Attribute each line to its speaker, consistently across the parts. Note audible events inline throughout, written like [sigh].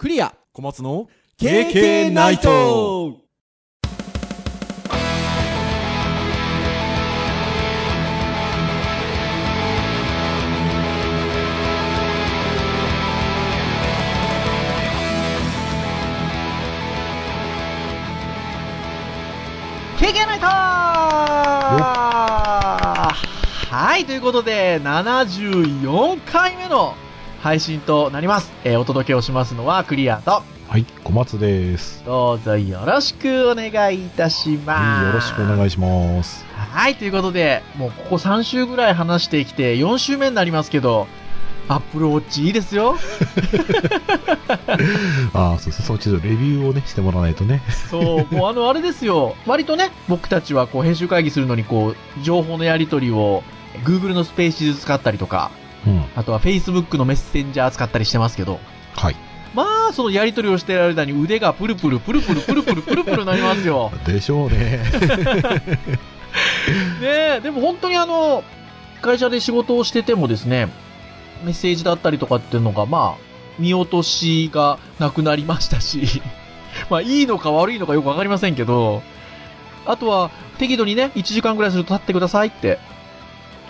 Speaker 1: クリア。
Speaker 2: 小松の
Speaker 1: KK ナイト。
Speaker 3: 経験ナイト。はい、ということで、74回目の配信となります。えーお届けをしますのはクリアと、
Speaker 4: はい、小松です。
Speaker 3: どうぞよろしくお願いいたします。
Speaker 4: よろしくお願いします。
Speaker 3: はい、ということで、もうここ3週ぐらい話してきて、4週目になりますけど、アップルウォッチいいですよ。[laughs]
Speaker 4: ああ、そうそう、そっちのレビューをね、してもらわないとね。
Speaker 3: そう、もうあの、あれですよ。割とね、僕たちはこう、編集会議するのに、こう、情報のやり取りを、Google のスペーシズ使ったりとか、
Speaker 4: うん。
Speaker 3: あとは Facebook のメッセンジャー使ったりしてますけど、
Speaker 4: はい。
Speaker 3: まあ、そのやり取りをしてる間に腕がプルプル、プルプル、プルプル、プルプルなりますよ。
Speaker 4: でしょうね。
Speaker 3: ねえ、でも本当にあの、会社で仕事をしててもですね、メッセージだったりとかっていうのが、まあ、見落としがなくなりましたし、まあ、いいのか悪いのかよくわかりませんけど、あとは、適度にね、1時間ぐらいすると立ってくださいって、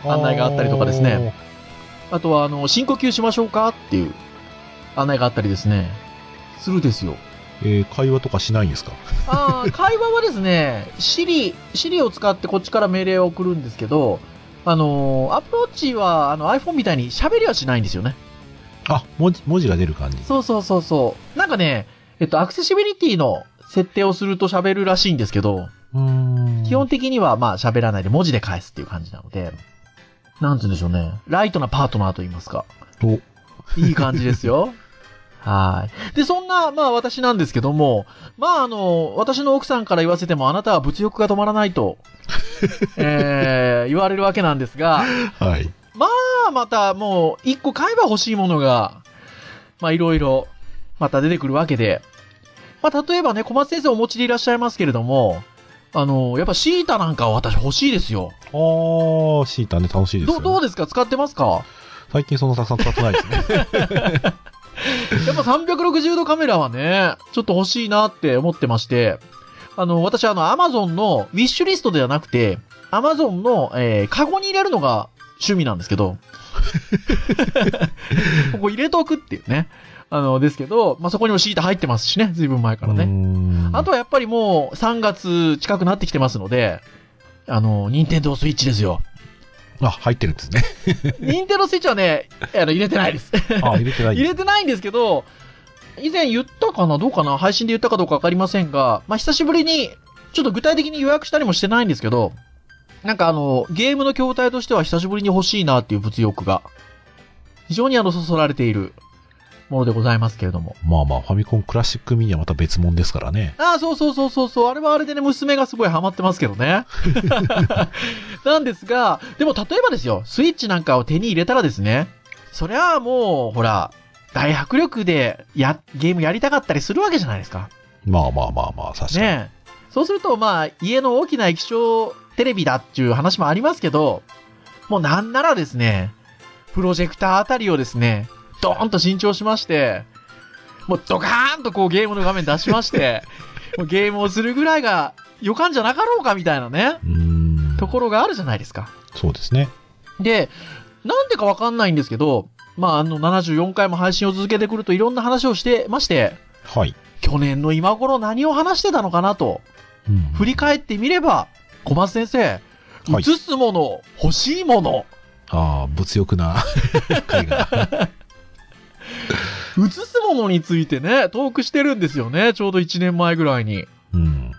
Speaker 3: 案内があったりとかですねあとは、あの、深呼吸しましょうかっていう案内があったりですね、するですよ。
Speaker 4: えー会話とかしないんですか？
Speaker 3: ああ、会話はですね、シリ、シリを使ってこっちから命令を送るんですけど、あのー、アプローチはあの iPhone みたいに喋りはしないんですよね。
Speaker 4: あ、文字、文字が出る感じ。
Speaker 3: そうそうそうそう。なんかね、えっと、アクセシビリティの設定をすると喋るらしいんですけど、
Speaker 4: うーん。
Speaker 3: 基本的にはまあ喋らないで文字で返すっていう感じなので、なんて言うんでしょうね。ライトなパートナーと言いますか。
Speaker 4: お、
Speaker 3: いい感じですよ。[laughs] はい。で、そんな、まあ私なんですけども、まああの、私の奥さんから言わせてもあなたは物欲が止まらないと、[laughs] えー、言われるわけなんですが、
Speaker 4: はい。
Speaker 3: まあまたもう一個買えば欲しいものが、まあいろいろ、また出てくるわけで、まあ例えばね、小松先生お持ちでいらっしゃいますけれども、あの、やっぱシータなんかは私欲しいですよ。
Speaker 4: あー、シータね、楽しいです
Speaker 3: ど
Speaker 4: よ、ね。
Speaker 3: うどうですか？使ってますか？
Speaker 4: 最近そんなたくさん使ってないですね。[laughs]
Speaker 3: やっぱ360度カメラはね、ちょっと欲しいなって思ってまして、あの、私あの、アマゾンのウィッシュリストではなくて、アマゾンの、えー、カゴに入れるのが趣味なんですけど、[laughs] ここ入れとくっていうね。あの、ですけど、まあ、そこにもシート入ってますしね、ずいぶん前からね。
Speaker 4: ん
Speaker 3: あとはやっぱりもう3月近くなってきてますので、あの、ニンテンドースイッチですよ。
Speaker 4: あ、入ってるんですね。
Speaker 3: ニンテンドースイッチはね、あの、入れてないです。
Speaker 4: あ、入れてない。
Speaker 3: 入れてないんですけど、以前言ったかなどうかな配信で言ったかどうかわかりませんが、まあ、久しぶりに、ちょっと具体的に予約したりもしてないんですけど、なんかあの、ゲームの筐体としては久しぶりに欲しいなっていう物欲が、非常にあの、そそられているものでございますけれども。
Speaker 4: まあまあ、ファミコンクラシックミニはまた別物ですからね。
Speaker 3: ああ、そうそうそうそうそう。あれはあれでね、娘がすごいハマってますけどね。[laughs] なんですが、でも例えばですよ、スイッチなんかを手に入れたらですね、そりゃあもう、ほら、大迫力でや、ゲームやりたかったりするわけじゃないですか。
Speaker 4: まあまあまあまあ、確かに。
Speaker 3: ねえ。そうすると、まあ、家の大きな液晶テレビだっていう話もありますけど、もうなんならですね、プロジェクターあたりをですね、ドーンと新調しまして、もうドカーンとこうゲームの画面出しまして、[laughs] もうゲームをするぐらいが予感じゃなかろうかみたいなね。ところがあるじゃないですか。
Speaker 4: そうですね。
Speaker 3: で、なんでかわかんないんですけど、まあ、あの、74回も配信を続けてくるといろんな話をしてまして、
Speaker 4: はい。
Speaker 3: 去年の今頃何を話してたのかなと、
Speaker 4: うん
Speaker 3: 振り返ってみれば、小松先生、
Speaker 4: はい
Speaker 3: 映すもの、欲しいもの、
Speaker 4: ああ、物欲な [laughs] 回が。
Speaker 3: 映すものについてね、トークしてるんですよね。ちょうど1年前ぐらいに。
Speaker 4: うん。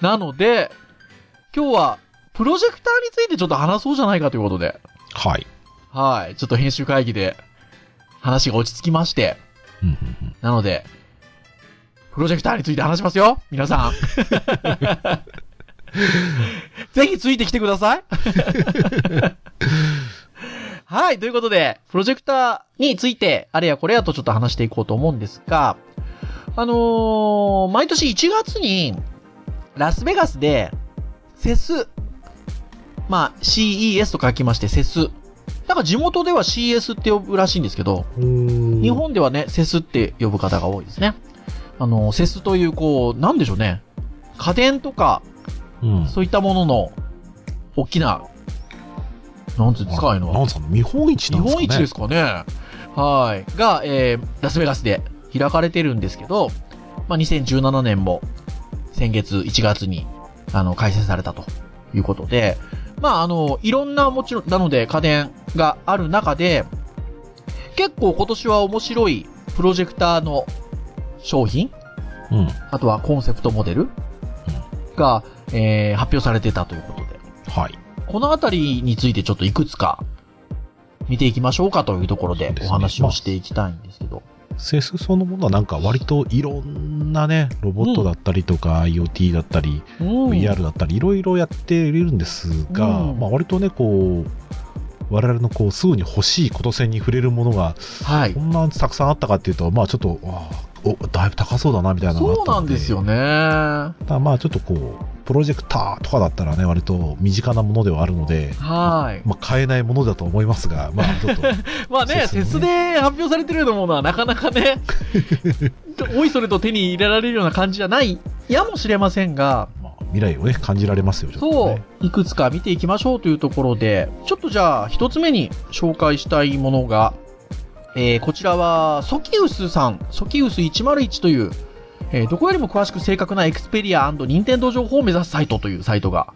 Speaker 3: なので、今日は、プロジェクターについてちょっと話そうじゃないかということで、
Speaker 4: はい。
Speaker 3: はい。ちょっと編集会議で話が落ち着きまして、
Speaker 4: うんうんうん
Speaker 3: なので、プロジェクターについて話しますよ皆さん。[laughs] ぜひついてきてください。[laughs] はい。ということで、プロジェクターについて、あれやこれやとちょっと話していこうと思うんですが、あのー毎年1月に、ラスベガスで、セス、まあ、CES と書きまして、セス。なんか地元では CS って呼ぶらしいんですけど、
Speaker 4: 日
Speaker 3: 日本ではね、セスって呼ぶ方が多いですね。あの、セスという、こう、なんでしょうね。家電とか、
Speaker 4: うん。
Speaker 3: そういったものの、大きな、なんつうんですか、ああいうのは。
Speaker 4: なんですかね見本市
Speaker 3: 日
Speaker 4: なんですかね
Speaker 3: 本一ですかね。はい。が、えー、ラスベガスで開かれてるんですけど、まあ、2017年も、先月1月に、あの、開催されたということで、まあ、あの、いろんな、もちろん、なので、家電がある中で、結構今年は面白いプロジェクターの商品
Speaker 4: うん。
Speaker 3: あとはコンセプトモデルが、えー発表されてたということで、
Speaker 4: はい。
Speaker 3: このあたりについてちょっといくつか見ていきましょうかというところでお話をしていきたいんですけど。
Speaker 4: セスそのものはなんか割といろんなね、ロボットだったりとか、IoT だったり、
Speaker 3: うん
Speaker 4: VR だったり、いろいろやっているんですが、
Speaker 3: うん
Speaker 4: まあ割とね、こう、我々のこうすぐに欲しいこと線に触れるものが
Speaker 3: はい
Speaker 4: こ。んなたくさんあったかっていうと、まあちょっと、おだいぶ高そうだなみたいなのがあ
Speaker 3: そう
Speaker 4: ったので
Speaker 3: なんですよね。
Speaker 4: だまあちょっとこう、プロジェクターとかだったらね、割と身近なものではあるので、
Speaker 3: い。
Speaker 4: まあ買えないものだと思いますが、[laughs] まあちょっと、
Speaker 3: まあね、フェスで発表されてるようなものはなかなかね、[laughs] おいそれと手に入れられるような感じじゃないやもしれませんが、
Speaker 4: まあ未来をね、感じられますよ、ちょっと
Speaker 3: そ
Speaker 4: ね。
Speaker 3: う、いくつか見ていきましょうというところで、ちょっとじゃあ、一つ目に紹介したいものが、えーこちらは、ソキウスさん、ソキウス101という、えーどこよりも詳しく正確なエクスペリア任天堂情報を目指すサイトというサイトが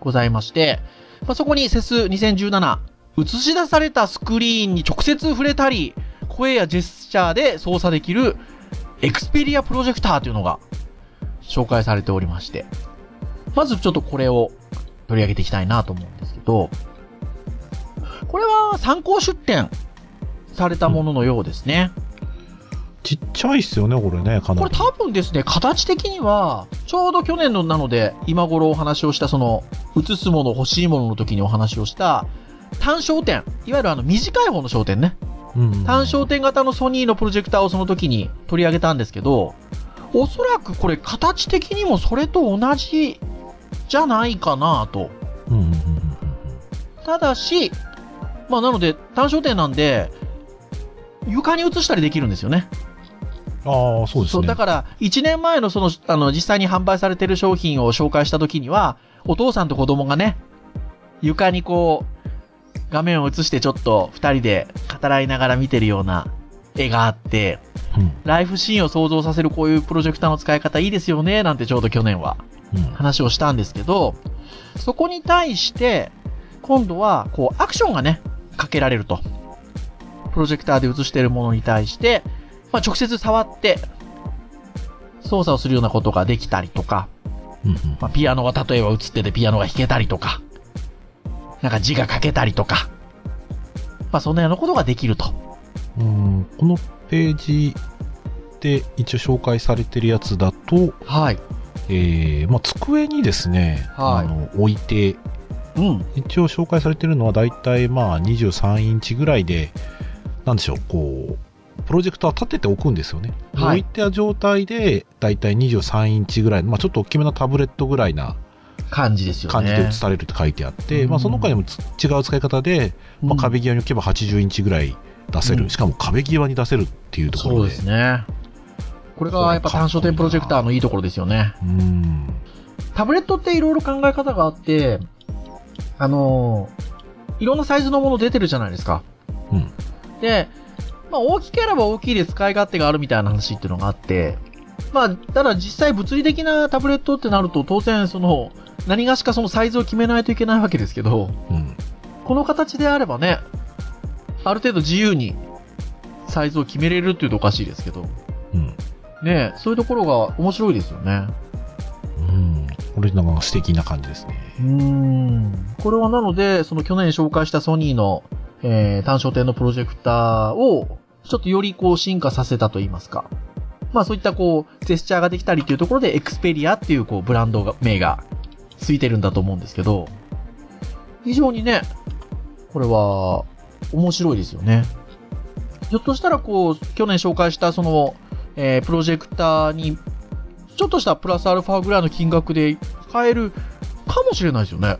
Speaker 3: ございまして、まあ、そこにセス2017、映し出されたスクリーンに直接触れたり、声やジェスチャーで操作できるエクスペリアプロジェクターというのが紹介されておりまして、まずちょっとこれを取り上げていきたいなと思うんですけど、これは参考出展されたもののようですね。
Speaker 4: ちっちゃいっすよね、これね、かなり。
Speaker 3: これ多分ですね、形的には、ちょうど去年のなので、今頃お話をしたその、映すもの欲しいものの時にお話をした、単焦点。いわゆるあの短い方の焦点ね。
Speaker 4: うんうん
Speaker 3: 単焦点型のソニーのプロジェクターをその時に取り上げたんですけど、おそらくこれ形的にもそれと同じじゃないかなと。
Speaker 4: うんうんうんうん
Speaker 3: ただし、まあなので単焦点なんで、床に映したりできるんですよね。
Speaker 4: ああ、そうですね。
Speaker 3: だから、1年前のその、あの、実際に販売されてる商品を紹介した時には、お父さんと子供がね、床にこう、画面を映してちょっと二人で語らいながら見てるような絵があって、
Speaker 4: うん
Speaker 3: ライフシーンを想像させるこういうプロジェクターの使い方いいですよね、なんてちょうど去年は
Speaker 4: うん
Speaker 3: 話をしたんですけど、そこに対して、今度は、こう、アクションがね、かけられると。プロジェクターで映しているものに対して、まあ、直接触って、操作をするようなことができたりとか、
Speaker 4: うんうん
Speaker 3: まあ、ピアノが例えば映っててピアノが弾けたりとか、なんか字が書けたりとか、まあ、そんなようなことができると。
Speaker 4: うんこのページで一応紹介されてるやつだと、
Speaker 3: はい。
Speaker 4: えーまあ、机にですね、
Speaker 3: はい
Speaker 4: あの置いて、
Speaker 3: うん。
Speaker 4: 一応紹介されてるのは大体まあ23インチぐらいで、なんでしょう、こう、プロジェクターを立てておくんですよね。で
Speaker 3: はい
Speaker 4: 置いた状態で、大体23インチぐらいの、まあ、ちょっと大きめのタブレットぐらいな
Speaker 3: 感じですよね。
Speaker 4: 感じで映されるって書いてあって、
Speaker 3: うん
Speaker 4: まあ、その他にもつ違う使い方で、まあ、壁際に置けば80インチぐらい出せる、
Speaker 3: うん
Speaker 4: しかも壁際に出せるっていうところで。
Speaker 3: そうですね。これがやっぱ単焦点プロジェクターのいいところですよね。
Speaker 4: うん。
Speaker 3: タブレットっていろいろ考え方があって、あのーいろんなサイズのもの出てるじゃないですか。
Speaker 4: うん。
Speaker 3: で、まあ大きければ大きいで使い勝手があるみたいな話っていうのがあって、まあ、ただ実際物理的なタブレットってなると当然その、何がしかそのサイズを決めないといけないわけですけど、
Speaker 4: うん。
Speaker 3: この形であればね、ある程度自由にサイズを決めれるっていうとおかしいですけど、
Speaker 4: うん。
Speaker 3: ねそういうところが面白いですよね。
Speaker 4: うん。これなんか素敵な感じですね。
Speaker 3: うーん。これはなので、その去年紹介したソニーの、えー、単焦点のプロジェクターを、ちょっとよりこう進化させたと言いますか。まあそういったこう、ジェスチャーができたりっていうところで、エクスペリアっていうこう、ブランドが、名がついてるんだと思うんですけど、非常にね、これは、面白いですよね。ひょっとしたらこう、去年紹介したその、えー、プロジェクターに、ちょっとしたプラスアルファぐらいの金額で買えるかもしれないですよね。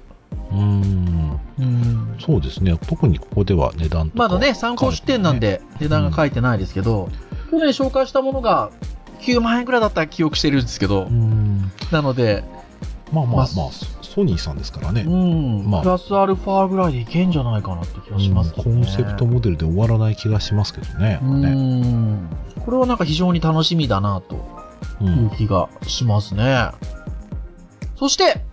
Speaker 4: うん。
Speaker 3: うん。
Speaker 4: そうですね。特にここでは値段とか。
Speaker 3: まだね、参考出店なん。で値段が書いてないですけど、去年紹介したものが9万円くらいだったら記憶してるんですけど
Speaker 4: う、ん。
Speaker 3: なので、
Speaker 4: まあまあ
Speaker 3: まあ
Speaker 4: まあ、ソニーさんですからね。
Speaker 3: うん、
Speaker 4: まあ
Speaker 3: プラスアルファぐらいでいけんじゃないかなって気がしますね。
Speaker 4: コンセプトモデルで終わらない気がしますけどね。
Speaker 3: う
Speaker 4: ね
Speaker 3: ん。これはなんか非常に楽しみだなと
Speaker 4: う。
Speaker 3: いうん気がしますね。そして、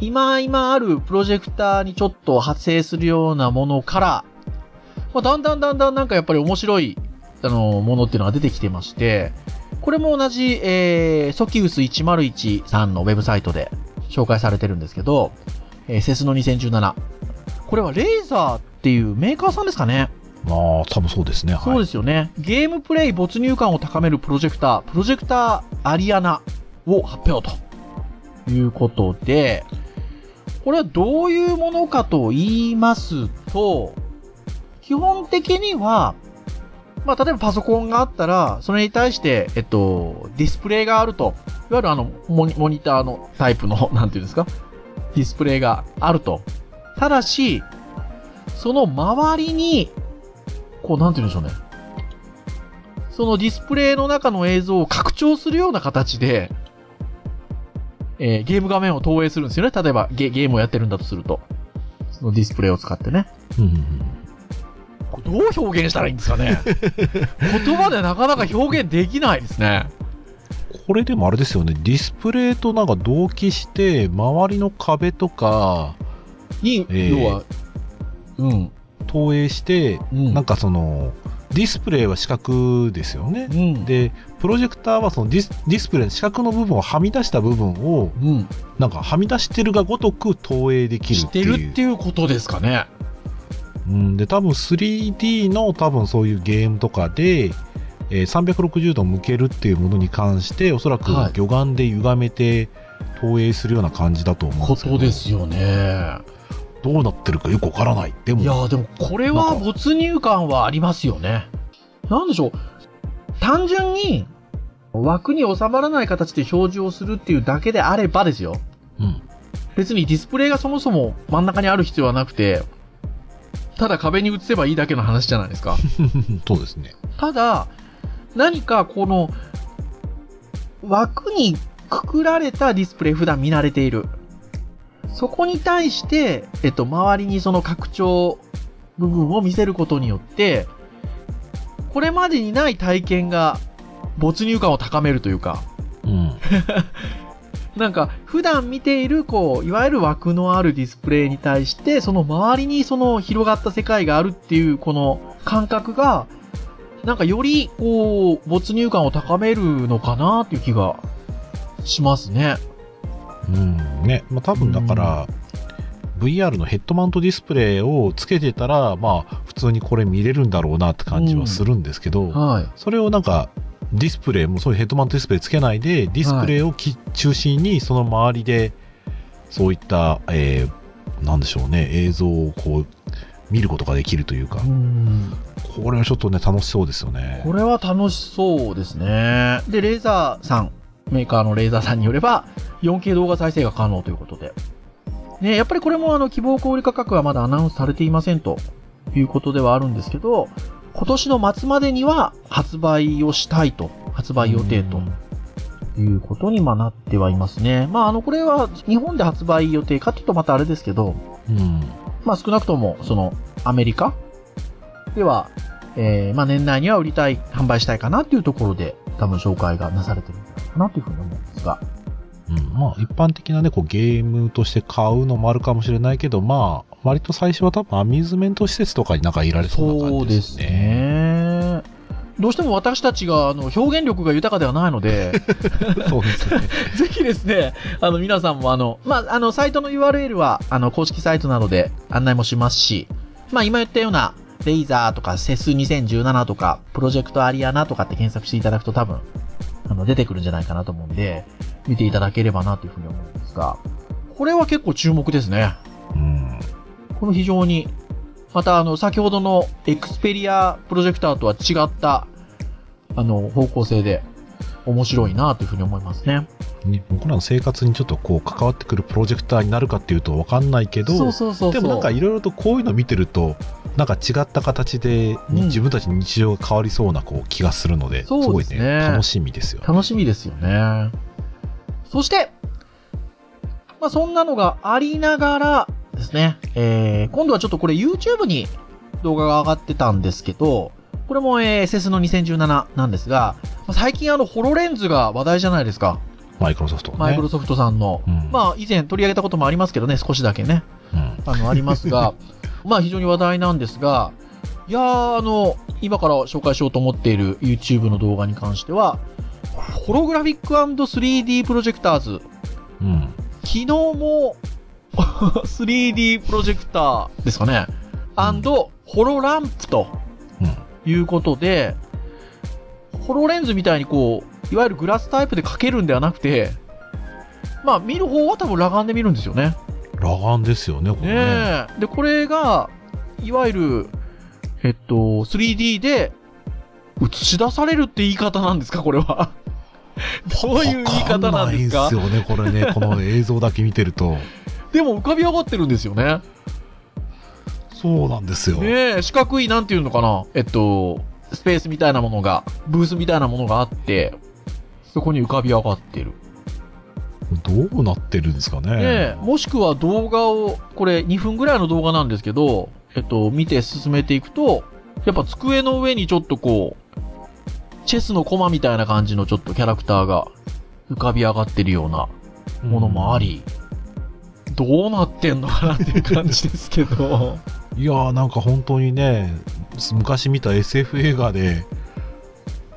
Speaker 3: 今今あるプロジェクターにちょっと発生するようなものから、まあ、だんだんだんだんなんかやっぱり面白い、あの、ものっていうのが出てきてまして、これも同じ、えー、ソキウス101さんのウェブサイトで紹介されてるんですけど、えー、セスの2017。これはレーザーっていうメーカーさんですかね。
Speaker 4: まあ、多分そうですね。はい。
Speaker 3: そうですよね。ゲームプレイ没入感を高めるプロジェクター、プロジェクターアリアナを発表ということで、これはどういうものかと言いますと、基本的には、まあ、例えばパソコンがあったら、それに対して、えっと、ディスプレイがあると。いわゆるあの、モニモニターのタイプの、[laughs] なんていうんですか？ディスプレイがあると。ただし、その周りに、こう、なんて言うんでしょうね。そのディスプレイの中の映像を拡張するような形で、えーゲーム画面を投影するんですよね。例えばゲゲームをやってるんだとすると。そのディスプレイを使ってね。
Speaker 4: うん。
Speaker 3: これどう表現したらいいんですかね [laughs] 言葉でなかなか表現できないですね。
Speaker 4: これでもあれですよね。ディスプレイとなんか同期して、周りの壁とか
Speaker 3: に、
Speaker 4: えー
Speaker 3: 要は、うん。
Speaker 4: 投影して、
Speaker 3: うん。
Speaker 4: なんかその、ディスプレイは四角ですよね。
Speaker 3: うん。
Speaker 4: で、プロジェクターはそのディスディスプレイの四角の部分をはみ出した部分を、
Speaker 3: うん。
Speaker 4: なんかはみ出してるがごとく投影できる
Speaker 3: して
Speaker 4: っていう。
Speaker 3: るっていうことですかね。
Speaker 4: うん、で、多分 3D の多分そういうゲームとかで、えー360度向けるっていうものに関して、おそらく
Speaker 3: はい
Speaker 4: 魚眼で歪めて投影するような感じだと思うん
Speaker 3: こ
Speaker 4: ですけど。
Speaker 3: とですよね。
Speaker 4: どうなってるかよくわからない。でも、
Speaker 3: いやーでもこれは没入感はありますよね。なんでしょう。単純に枠に収まらない形で表示をするっていうだけであればですよ。
Speaker 4: うん。
Speaker 3: 別にディスプレイがそもそも真ん中にある必要はなくて、ただ壁に映せばいいだけの話じゃないですか。[laughs]
Speaker 4: そうですね。
Speaker 3: ただ、何かこの枠にくくられたディスプレイ普段見慣れている。そこに対して、えっと、周りにその拡張部分を見せることによって、これまでにない体験が没入感を高めるというか、
Speaker 4: うん。[laughs]
Speaker 3: なんか、普段見ている、こう、いわゆる枠のあるディスプレイに対して、その周りにその広がった世界があるっていう、この感覚が、なんかより、こう、没入感を高めるのかなっていう気がしますね。
Speaker 4: うん。ね。まあ多分だから、VR のヘッドマウントディスプレイをつけてたら、まあ普通にこれ見れるんだろうなって感じはするんですけど、
Speaker 3: はい。
Speaker 4: それをなんか、ディスプレイもそういうヘッドマウントディスプレイつけないで、ディスプレイをき、中心にその周りで、そういった、えー、なんでしょうね、映像をこう、見ることができるというか
Speaker 3: う、ん。
Speaker 4: これはちょっとね、楽しそうですよね。
Speaker 3: これは楽しそうですね。で、レーザーさん、メーカーのレーザーさんによれば、4K 動画再生が可能ということで。ね、やっぱりこれもあの、希望小売価格はまだアナウンスされていませんということではあるんですけど、今年の末までには発売をしたいと、発売予定ということにまあなってはいますね。まああの、これは日本で発売予定かっていうとまたあれですけど、
Speaker 4: うん。
Speaker 3: まあ少なくとも、その、アメリカでは、えー、まあ年内には売りたい、販売したいかなっていうところで、多分紹介がなされてるんじゃないかなというふうに思うんですが。
Speaker 4: うん、まあ、一般的なね、こう、ゲームとして買うのもあるかもしれないけど、まあ、割と最初は多分アミューズメント施設とかになんかいられそうな
Speaker 3: そうです
Speaker 4: 感じですね。
Speaker 3: ね。どうしても私たちが、あの、表現力が豊かではないので、[laughs]
Speaker 4: そうですね。[laughs]
Speaker 3: ぜひですね、あの、皆さんもあの、まあ、あの、サイトの URL は、あの、公式サイトなどで案内もしますし、まあ、今言ったような、レイザーとか、セス2017とか、プロジェクトアリアナとかって検索していただくと多分、あの、出てくるんじゃないかなと思うんで、見ていただければなというふうに思うんですが、これは結構注目ですね。
Speaker 4: うん。
Speaker 3: この非常に、またあの、先ほどのエクスペリアプロジェクターとは違った、あの、方向性で面白いなというふうに思いますね。
Speaker 4: ね僕らの生活にちょっとこう関わってくるプロジェクターになるかっていうと分かんないけど
Speaker 3: そうそうそうそう。
Speaker 4: でもなんかいろいろとこういうの見てるとなんか違った形で、に
Speaker 3: うん
Speaker 4: 自分たちの日常が変わりそうなこう気がするので、
Speaker 3: すね
Speaker 4: ごいね楽しみですよ。
Speaker 3: 楽しみですよね。そして、まあそんなのがありながらですね、えー、今度はちょっとこれ YouTube に動画が上がってたんですけど、これも、えー SS の2017なんですが、まあ最近あのホロレンズが話題じゃないですか。
Speaker 4: マイクロソフト、ね。
Speaker 3: マイクロソフトさんの。
Speaker 4: うん
Speaker 3: まあ以前取り上げたこともありますけどね、少しだけね。
Speaker 4: うん
Speaker 3: あの、ありますが、[laughs] まあ非常に話題なんですが、いやー、あの、今から紹介しようと思っている YouTube の動画に関しては、ホログラフィック &3D プロジェクターズ。
Speaker 4: うん。
Speaker 3: 昨日も 3D プロジェクターですかね。アンド、ホロランプと
Speaker 4: うん。
Speaker 3: いうことで、ホロレンズみたいにこう、いわゆるグラスタイプで描けるんではなくて、まあ見る方は多分裸眼で見るんですよね。
Speaker 4: 裸眼ですよね、これね。
Speaker 3: で、これが、いわゆる、えっと、3D で映し出されるって言い方なんですか、これは。[laughs] どういう言い方なんですか
Speaker 4: わんないんですよね、これね。この映像だけ見てると。[laughs]
Speaker 3: でも浮かび上がってるんですよね。
Speaker 4: そうなんですよ。
Speaker 3: ねえ、四角い、なんていうのかな？えっと、スペースみたいなものが、ブースみたいなものがあって、そこに浮かび上がってる。
Speaker 4: どうなってるんですかね？
Speaker 3: ねえ、もしくは動画を、これ2分ぐらいの動画なんですけど、えっと、見て進めていくと、やっぱ机の上にちょっとこう、チェスのコマみたいな感じのちょっとキャラクターが浮かび上がってるようなものもあり、どうなってんのかなっていう感じですけど。[laughs]
Speaker 4: いやーなんか本当にね、昔見た SF 映画で、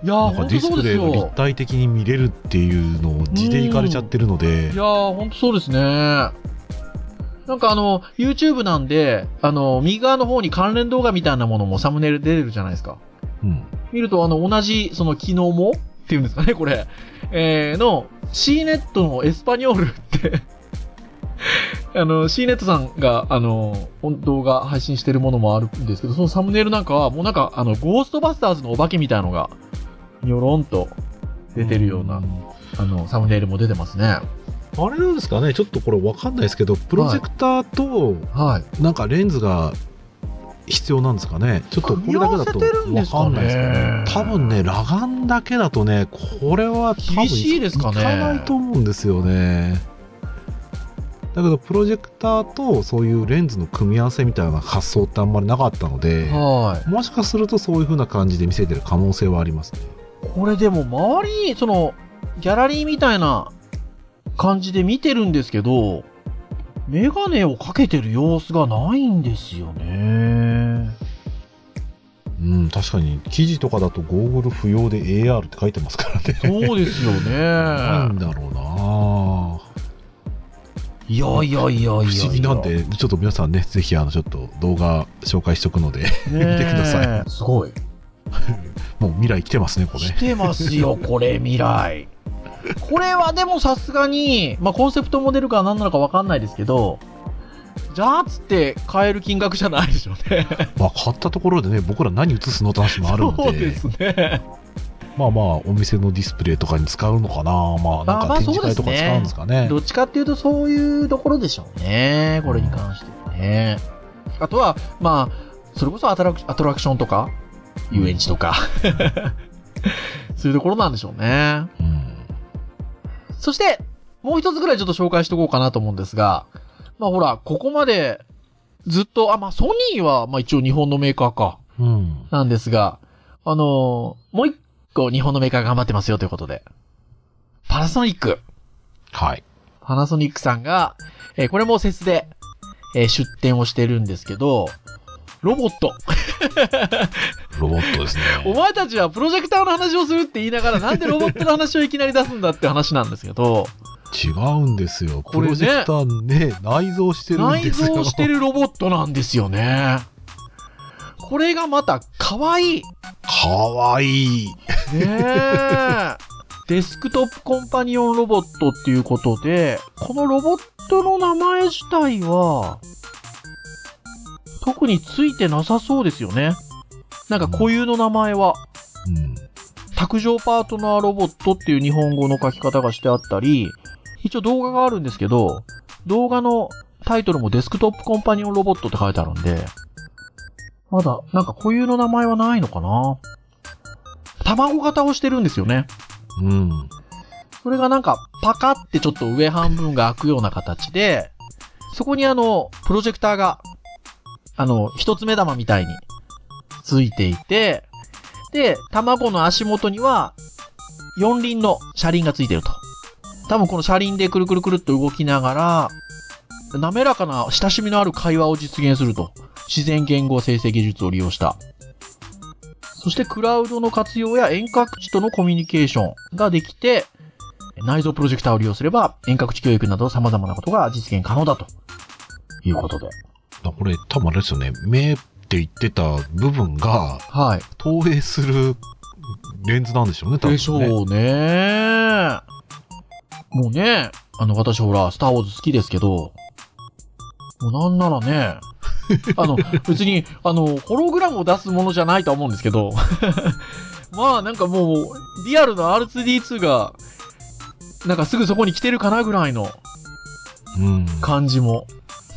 Speaker 3: いやー、
Speaker 4: なんか
Speaker 3: ほんとそう
Speaker 4: ディスプレイが
Speaker 3: ですよ
Speaker 4: 立。体的に見れるっていうのを字でいかれちゃってるので
Speaker 3: い、やー、ほんとそうですね。なんかあの、YouTube なんで、あの、右側の方に関連動画みたいなものもサムネイル出てるじゃないですか。
Speaker 4: うん。
Speaker 3: 見ると、あの、同じ、その、機能もっていうんですかね、これ。[laughs] えー、の、CNET のエスパニョールって、[laughs] あの、CNET さんが、あの、動画配信してるものもあるんですけど、そのサムネイルなんかは、もうなんか、あの、ゴーストバスターズのお化けみたいのが、にょろんと出てるような、あの、サムネイルも出てますね。
Speaker 4: あれなんですかね、ちょっとこれわかんないですけど、プロジェクターと、
Speaker 3: はい。
Speaker 4: なんかレンズが必要なんですかね？ちょっとこれだけだと
Speaker 3: わか
Speaker 4: んないですね。多分ね、裸眼だけだとね、これは多
Speaker 3: しいですかね
Speaker 4: いかないと思うんですよね。だけど、プロジェクターとそういうレンズの組み合わせみたいな発想ってあんまりなかったので、
Speaker 3: はい。
Speaker 4: もしかするとそういう風な感じで見せてる可能性はありますね。
Speaker 3: これでも周り、その、ギャラリーみたいな感じで見てるんですけど、メガネをかけてる様子がないんですよね。
Speaker 4: うん、確かに記事とかだとゴーグル不要で AR って書いてますからね。
Speaker 3: そうですよね。
Speaker 4: なんだろうない
Speaker 3: やいやいやいやいや。
Speaker 4: 不思議なんで、ちょっと皆さんね、ぜひあの、ちょっと動画紹介しとくので、見てくださ
Speaker 3: い。すごい。[laughs]
Speaker 4: もう未来来てますね、これ
Speaker 3: 来。てますよ、[laughs] これ、未来。これはでもさすがに、まあ、コンセプトモデルか何なのかわかんないですけど、じゃあっつって買える金額じゃないでしょうね。[laughs]
Speaker 4: まあ、買ったところでね、僕ら何映すのって話もあるので、
Speaker 3: そうですね。
Speaker 4: まあまあ、お店のディスプレイとかに使うのかな、まあ、なんか展示会とか
Speaker 3: そうですね
Speaker 4: 使うんですかね。
Speaker 3: どっちかっていうとそういうところでしょうね。これに関してはね。あとは、まあ、それこそアトラクションとか、遊園地とか、[laughs] そういうところなんでしょうね。
Speaker 4: うん。
Speaker 3: そして、もう一つぐらいちょっと紹介しておこうかなと思うんですが、まあほら、ここまでずっと、あ、まあソニーは、まあ一応日本のメーカーか、
Speaker 4: うん。
Speaker 3: なんですが、あのーもう一個日本のメーカーが頑張ってますよということで、パナソニック。
Speaker 4: はい。
Speaker 3: パナソニックさんが、えーこれも節で、えー出展をしてるんですけど、ロボット。[laughs]
Speaker 4: ロボットですね。
Speaker 3: お前たちはプロジェクターの話をするって言いながら、なんでロボットの話をいきなり出すんだって話なんですけど、
Speaker 4: 違うんですよ。
Speaker 3: これね
Speaker 4: プロジェクターね、内蔵してるん
Speaker 3: 内
Speaker 4: ですよ。
Speaker 3: 蔵してるロボットなんですよね。これがまた可愛い。
Speaker 4: かわいい。
Speaker 3: ねえ。[laughs] デスクトップコンパニオンロボットっていうことで、このロボットの名前自体は、特についてなさそうですよね。なんか固有の名前は。
Speaker 4: うん。
Speaker 3: 卓上パートナーロボットっていう日本語の書き方がしてあったり、一応動画があるんですけど、動画のタイトルもデスクトップコンパニオンロボットって書いてあるんで、まだ、なんか固有の名前はないのかな卵型をしてるんですよね。
Speaker 4: うん。
Speaker 3: それがなんか、パカってちょっと上半分が開くような形で、そこにあの、プロジェクターが、あの、一つ目玉みたいについていて、で、卵の足元には、四輪の車輪がついてると。多分この車輪でくるくるくるっと動きながら、滑らかな親しみのある会話を実現すると。自然言語生成技術を利用した。そしてクラウドの活用や遠隔地とのコミュニケーションができて、内蔵プロジェクターを利用すれば遠隔地教育など様々なことが実現可能だということで。
Speaker 4: だこれ、多分あれですよね。目って言ってた部分が
Speaker 3: はい。
Speaker 4: 投影するレンズなんでしょうね、多分ね。
Speaker 3: でしょうね。もうね、あの、私ほら、スターウォーズ好きですけど、もうなんならね、[laughs] あの、別に、あの、ホログラムを出すものじゃないとは思うんですけど、[laughs] まあなんかもう、リアルな R2D2 が、なんかすぐそこに来てるかなぐらいの
Speaker 4: うん。
Speaker 3: 感じも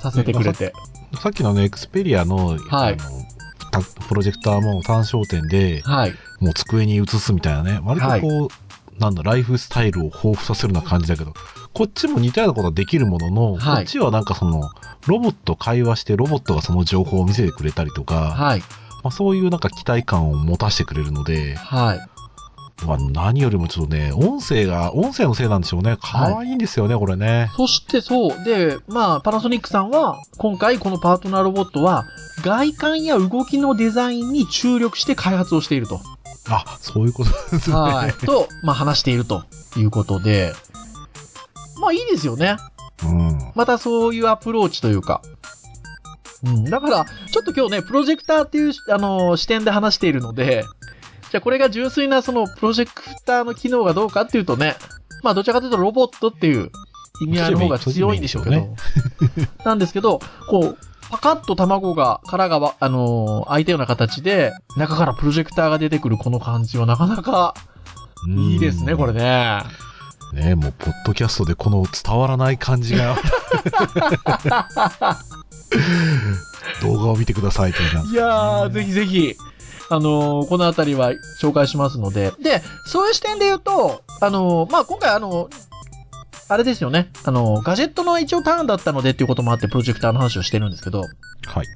Speaker 3: させてくれて。
Speaker 4: さっきのね、エクスペリアの、
Speaker 3: はい
Speaker 4: あのたプロジェクターも単焦点で、
Speaker 3: はい。
Speaker 4: もう机に映すみたいなね、割とこう、なんだ、ライフスタイルを豊富させるような感じだけど、こっちも似たようなことはできるものの、
Speaker 3: はい
Speaker 4: こっちはなんかその、ロボット会話して、ロボットがその情報を見せてくれたりとか、
Speaker 3: はい。
Speaker 4: まあ、そういうなんか期待感を持たせてくれるので、
Speaker 3: はい。
Speaker 4: まあ、何よりもちょっとね、音声が、音声のせいなんでしょうね。可愛いんですよね、これね。
Speaker 3: そしてそう。で、まあ、パナソニックさんは、今回このパートナーロボットは、外観や動きのデザインに注力して開発をしていると。
Speaker 4: あ、そういうことですね。
Speaker 3: はい。と、まあ話しているということで、まあいいですよね。
Speaker 4: うん。
Speaker 3: またそういうアプローチというか。うん。だから、ちょっと今日ね、プロジェクターっていう、あの視点で話しているので、じゃあこれが純粋なそのプロジェクターの機能がどうかっていうとね、まあどちらかというとロボットっていう意味合いの方が強いんでしょうけど。[laughs] なんですけど、こう、パカッと卵が、殻がわ、あのー開いたような形で、中からプロジェクターが出てくるこの感じはなかなかいいですね、これ
Speaker 4: ね。
Speaker 3: ね。
Speaker 4: ねもう、ポッドキャストでこの伝わらない感じが。[laughs] 動画を見てくださいっていうない
Speaker 3: やー、ぜひぜひ、あのーこのあたりは紹介しますので。で、そういう視点で言うと、あのーまあ、今回あのあれですよね。あのガジェットの一応ターンだったのでっていうこともあってプロジェクターの話をしてるんですけど、
Speaker 4: はい。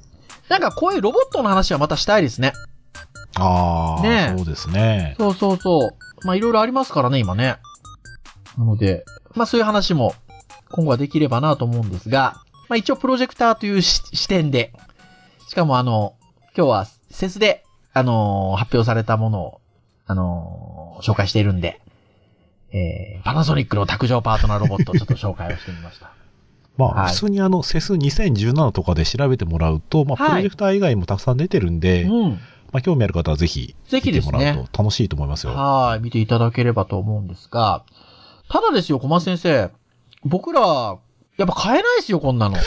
Speaker 3: なんかこういうロボットの話はまたしたいですね。
Speaker 4: ああ、
Speaker 3: ねえ
Speaker 4: そうですね。
Speaker 3: そうそうそう。まあ、いろいろありますからね、今ね。なので、まあ、そういう話も今後はできればなと思うんですが、まあ、一応プロジェクターというし視点で、しかもあの、今日はセスで、あのー発表されたものを、あのー紹介しているんで、えー、パナソニックの卓上パートナーロボットをちょっと紹介をしてみました。[laughs]
Speaker 4: まあ、
Speaker 3: はい
Speaker 4: 普通にあの、セス2017とかで調べてもらうと、まあ、
Speaker 3: はい
Speaker 4: プロジェクター以外もたくさん出てるんで、
Speaker 3: うん。
Speaker 4: まあ、興味ある方はぜひ、
Speaker 3: ぜひですね
Speaker 4: 見てもらうと楽しいと思いますよ。
Speaker 3: はい、見ていただければと思うんですが、ただですよ、小松先生。僕ら、やっぱ買えないですよ、こんなの。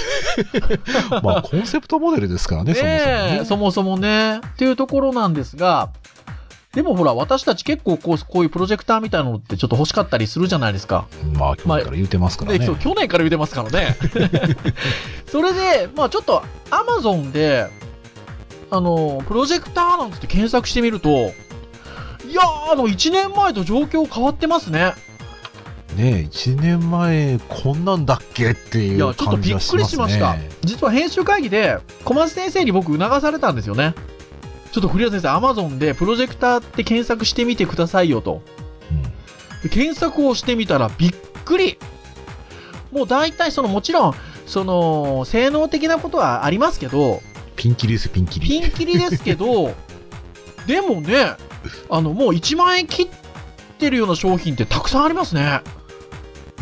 Speaker 3: [laughs]
Speaker 4: まあ、コンセプトモデルですからね、そもそもね。
Speaker 3: そもそもね。っていうところなんですが、でもほら、私たち結構こう、こういうプロジェクターみたいなのってちょっと欲しかったりするじゃないですか。
Speaker 4: まあ、去年から言うてますからね。
Speaker 3: でそう去年から言ってますからね。それで、まあちょっと、アマゾンで、あの、プロジェクターなんつって検索してみると、いやー、あの、1年前と状況変わってますね。
Speaker 4: ねえ、1年前、こんなんだっけってい
Speaker 3: いうや、ちょっとびっくり
Speaker 4: はしま。
Speaker 3: した。実は編集会議で、小松先生に僕促されたんですよね。ちょっと栗原先生、アマゾンでプロジェクターって検索してみてくださいよと。
Speaker 4: うん
Speaker 3: で検索をしてみたらびっくりもう大体そのもちろん、その、性能的なことはありますけど、
Speaker 4: ピンキリですよ、ピンキリ。
Speaker 3: ピンキリですけど、でもね、あの、もう1万円切ってるような商品ってたくさんありますね。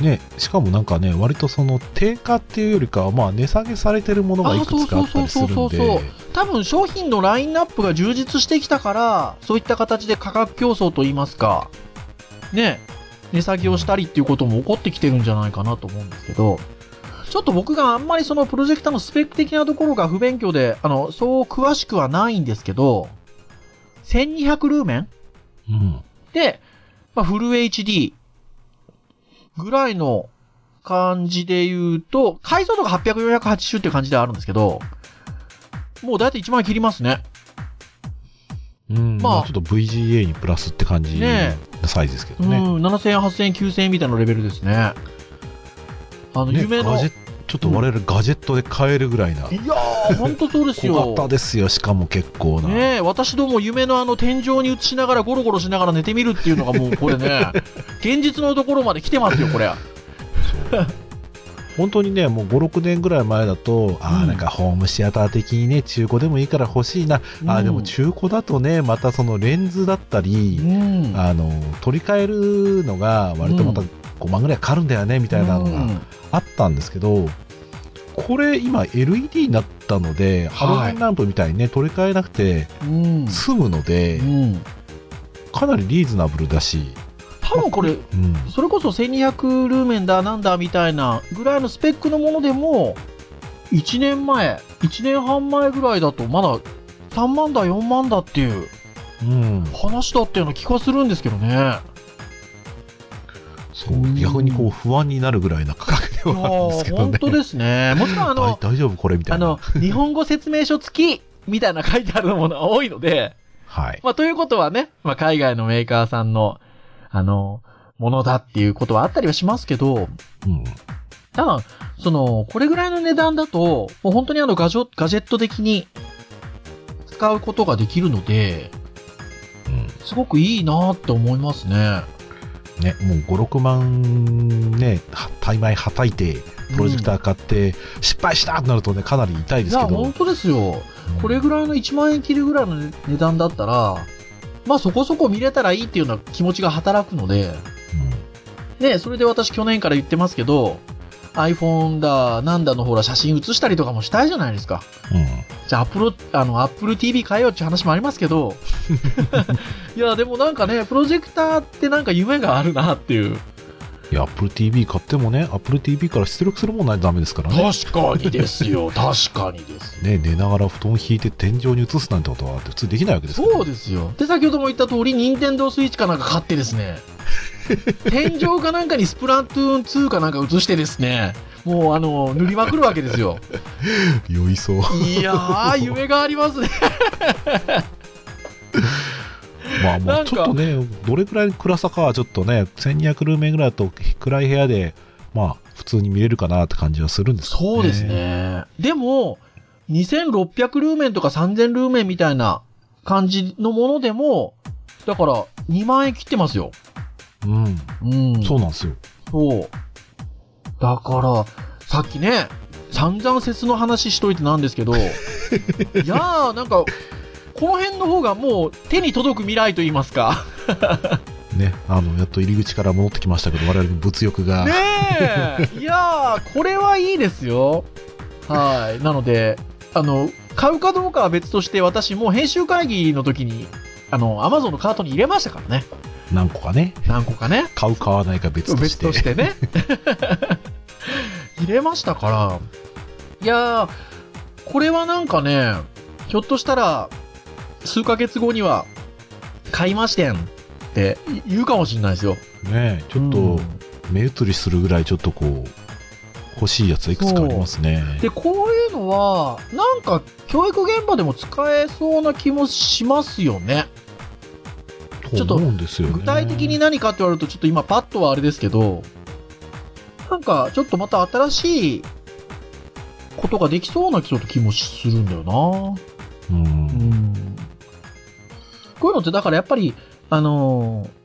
Speaker 4: ね、しかもなんかね、割とその定価っていうよりかは、まあ値下げされてるものがいくつかあったりするんで、
Speaker 3: 多分商品のラインナップが充実してきたから、そういった形で価格競争といいますか、ね、値下げをしたりっていうことも起こってきてるんじゃないかなと思うんですけど、ちょっと僕があんまりそのプロジェクターのスペック的なところが不勉強で、あの、そう詳しくはないんですけど、1200ルーメン？
Speaker 4: うん。
Speaker 3: で、まあ、フル HD ぐらいの感じで言うと、解像度が800、480っていう感じではあるんですけど、もうだいたい1万円切りますね。
Speaker 4: うん、
Speaker 3: まあ
Speaker 4: まあ、ちょっと VGA にプラスって感じ
Speaker 3: ね
Speaker 4: のサイズですけどね。
Speaker 3: うん、7000円、8000円、9000円みたいなレベルですね。あの、
Speaker 4: ね
Speaker 3: 夢の。い
Speaker 4: ガジェちょっと我々ガジェットで買えるぐらいな。
Speaker 3: やー、ほんとそうですよ。
Speaker 4: 小型ですよ、しかも結構な。
Speaker 3: ねえ、私ども夢のあの天井に映しながらゴロゴロしながら寝てみるっていうのがもうこれね、[laughs] 現実のところまで来てますよ、これ。
Speaker 4: 本当にね、もう5、6年ぐらい前だと、ああ、
Speaker 3: うん
Speaker 4: なんかホームシアター的にね、中古でもいいから欲しいな。ああ、でも中古だとね、またそのレンズだった
Speaker 3: う
Speaker 4: り、
Speaker 3: ん。
Speaker 4: あの、取り替えるのが割とまた
Speaker 3: う
Speaker 4: 5万ぐらいかかるんだよね、みたいなのがあったんですけど、これ今 LED になったので、ハロゲンランプみたいにね、取り替えなくて
Speaker 3: うん。
Speaker 4: 済むので
Speaker 3: う、ん。
Speaker 4: かなりリーズナブルだし、
Speaker 3: 多分これ、
Speaker 4: うん。
Speaker 3: それこそ1200ルーメンだなんだみたいなぐらいのスペックのものでも、1年前、1年半前ぐらいだとまだ3万だ4万だっていう
Speaker 4: うん。
Speaker 3: 話だったような気がするんですけどね。
Speaker 4: そうう、
Speaker 3: ん
Speaker 4: 逆にこう不安になるぐらいな価格ではあるんですけ
Speaker 3: ー、
Speaker 4: どね。
Speaker 3: 本当ですね。[laughs] もちろんあの、
Speaker 4: 大大丈夫これみたいな。
Speaker 3: あの、日本語説明書付きみたいな書いてあるものが多いので、
Speaker 4: はい。
Speaker 3: まあ、ということはね、まあ、海外のメーカーさんの、あの、ものだっていうことはあったりはしますけど、
Speaker 4: うん。
Speaker 3: ただ、その、これぐらいの値段だと、もう本当にあのガジョ、ガジェット的に使うことができるので、
Speaker 4: うん。
Speaker 3: すごくいいなって思いますね。
Speaker 4: ね、もう5、6万ね、は大枚はたいて、プロジェクター買って、失敗したってなるとね、かなり痛いで
Speaker 3: いや、
Speaker 4: すけど。
Speaker 3: 本当ですよ。これぐらいの1万円切るぐらいの値段だったら、まあそこそこ見れたらいいっていうような気持ちが働くので、ね、それで私去年から言ってますけど、iPhone だ、なんだのほら写真写したりとかもしたいじゃないですか。
Speaker 4: うん。うん。
Speaker 3: じゃあ、アップロ、あの、Apple TV 変えようっていう話もありますけど、[laughs] いや、でもなんかね、プロジェクターってなんか夢があるなっていう。
Speaker 4: いや、Apple TV 買ってもね、Apple TV から出力するもんないとダメですからね。
Speaker 3: 確かにですよ、[laughs] 確かにです。
Speaker 4: ね、寝ながら布団引いて天井に移すなんてことは普通できないわけですから、
Speaker 3: そうですよ。で、先ほども言った通り、任天堂スイッチかなんか買ってですね、[laughs] 天井かなんかにスプラトゥーン2かなんか映してですね、もうあの、塗りまくるわけですよ。
Speaker 4: 酔いそう。
Speaker 3: いやー、夢がありますね。
Speaker 4: ま [laughs] あまあ、
Speaker 3: なんか
Speaker 4: ちょっとね、どれくらいの暗さかはちょっとね、1200ルーメンぐらいだと暗い部屋で、まあ、普通に見れるかなって感じはするんですけど
Speaker 3: そうです。ね。でも、2600ルーメンとか3000ルーメンみたいな感じのものでも、だから2万円切ってますよ。
Speaker 4: うん。
Speaker 3: うん。
Speaker 4: そうなんですよ。
Speaker 3: そう。だから、さっきね、散々節の話しといてなんですけど、[laughs] いやー、なんか、この辺の方がもう手に届く未来と言いますか。
Speaker 4: ね、あの、やっと入り口から戻ってきましたけど、我々の物欲が。
Speaker 3: ねえ。いやー、これはいいですよ。はい。なので、あの、買うかどうかは別として、私もう編集会議の時に、あの、アマゾンのカートに入れましたからね。
Speaker 4: 何個かね、
Speaker 3: 何個かね。
Speaker 4: 買う買わないか別と
Speaker 3: 別
Speaker 4: して。
Speaker 3: としてね。[laughs] 入れましたから。いやー、これはなんかね、ひょっとしたら、数ヶ月後には、買いましてんって言うかもしれないですよ。
Speaker 4: ねちょっ
Speaker 3: う
Speaker 4: と
Speaker 3: ん
Speaker 4: 目移りするぐらいちょっとこう、欲しいやつはいくつかありますね。
Speaker 3: で、こういうのは、なんか、教育現場でも使えそうな気もしますよね。ちょっと
Speaker 4: 思うんですよね。
Speaker 3: 具体的に何かって言われると、ちょっと今パッとはあれですけど、なんか、ちょっとまた新しいことができそうなちょっと気もするんだよな。
Speaker 4: う。
Speaker 3: うんん。こういうのって、だからやっぱり、あのー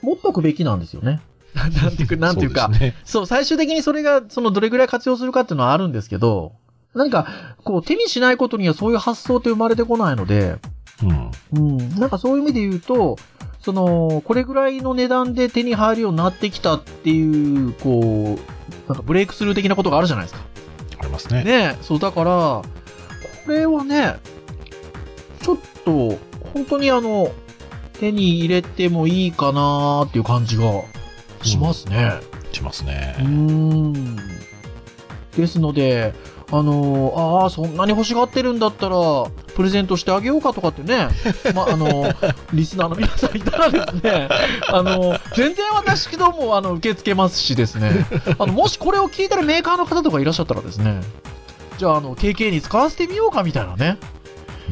Speaker 3: 持っとくべきなんですよね。[laughs] なんていうか、[laughs] なんていうか
Speaker 4: そ、ですね。
Speaker 3: そう、最終的にそれが、そのどれぐらい活用するかっていうのはあるんですけど、何か、こう、手にしないことにはそういう発想って生まれてこないので、
Speaker 4: うん。
Speaker 3: うん、なんかそういう意味で言うと、その、これぐらいの値段で手に入るようになってきたっていう、こう、なんかブレイクスルー的なことがあるじゃないですか。
Speaker 4: ありますね。
Speaker 3: ねそう、だから、これはね、ちょっと、本当にあの、手に入れてもいいかなーっていう感じがしますね。
Speaker 4: しますね。
Speaker 3: うーん。ですので、あのーああ、そんなに欲しがってるんだったら、プレゼントしてあげようかとかってね、[laughs] まあ、あの、リスナーの皆さんいたらですね、[laughs] あの、全然私ども、あの、受け付けますしですね、あの、もしこれを聞いてるメーカーの方とかいらっしゃったらですね、じゃあ、あの、KK に使わせてみようかみたいなね、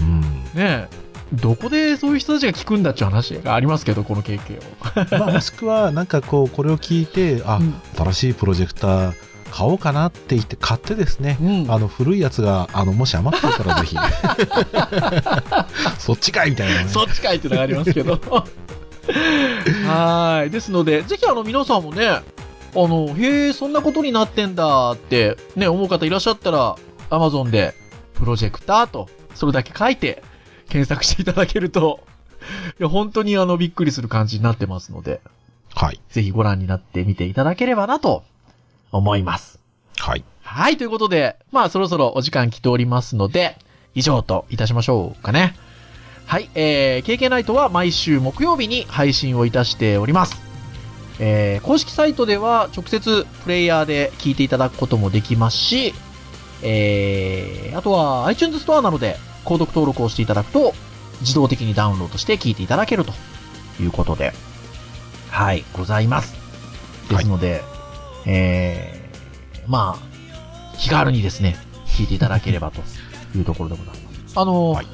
Speaker 4: うん。
Speaker 3: ねどこでそういう人たちが聞くんだっていう話がありますけど、この KK を。
Speaker 4: まあ、もしくは、なんかこう、これを聞いて、あ、
Speaker 3: うん
Speaker 4: 新しいプロジェクター買おうかなって言って買ってですね、
Speaker 3: うん
Speaker 4: あの、古いやつが、あの、もし余ってたらぜひ、[laughs] そっちかいみたいなね。
Speaker 3: そっちかいっていうのがありますけど。[laughs] はい。ですので、ぜひあの皆さんもね、あの、へえ、そんなことになってんだって、ね、思う方いらっしゃったら、Amazon で、プロジェクターと、それだけ書いて、検索していただけると、いや、本当にあの、びっくりする感じになってますので、
Speaker 4: はい。
Speaker 3: ぜひご覧になってみていただければなと、思います。
Speaker 4: はい。
Speaker 3: はい、ということで、まあそろそろお時間来ておりますので、以上といたしましょうかね。はい、えー、KK ナイトは毎週木曜日に配信をいたしております。えー、公式サイトでは直接プレイヤーで聞いていただくこともできますし、えー、あとは iTunes ストアなどで購読登録をしていただくと、自動的にダウンロードして聞いていただけるということで、はい、ございます。ですので、えー、まあ、気軽にですね、聞いていただければというところでございます。[laughs] あの、
Speaker 4: はい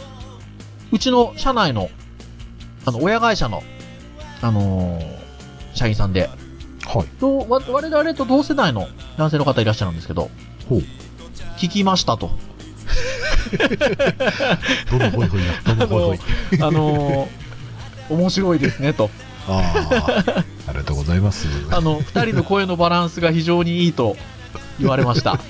Speaker 4: う
Speaker 3: ちの社内の、あの、親会社の、あのー社員さんで、
Speaker 4: はい。
Speaker 3: とわ我々と同世代の男性の方いらっしゃるんですけど、
Speaker 4: ほう。
Speaker 3: 聞きましたと。[laughs]
Speaker 4: どのほいほいな。どのほいほい。
Speaker 3: あのー面白いですねと。
Speaker 4: ああ、ありがとうございます。
Speaker 3: あの、二人の声のバランスが非常にいいと言われました。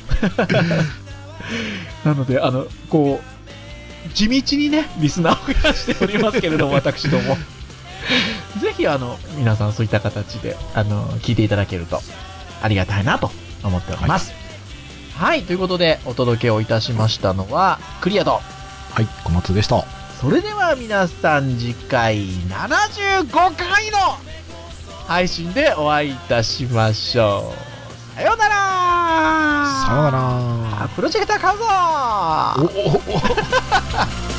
Speaker 3: [laughs] なので、あの、こう、地道にね、リスナーを増やしておりますけれども、私ども。ぜひ、あの、皆さんそういった形で、あの、聞いていただけると、ありがたいなと思っております。はい、ということで、お届けをいたしましたのは、クリアと。
Speaker 4: はい、小松でした。
Speaker 3: それでは皆さん次回75回の配信でお会いいたしましょう。さようなら
Speaker 4: さような
Speaker 3: あ
Speaker 4: ら。
Speaker 3: プロジェクター買うぞ
Speaker 4: おおお [laughs]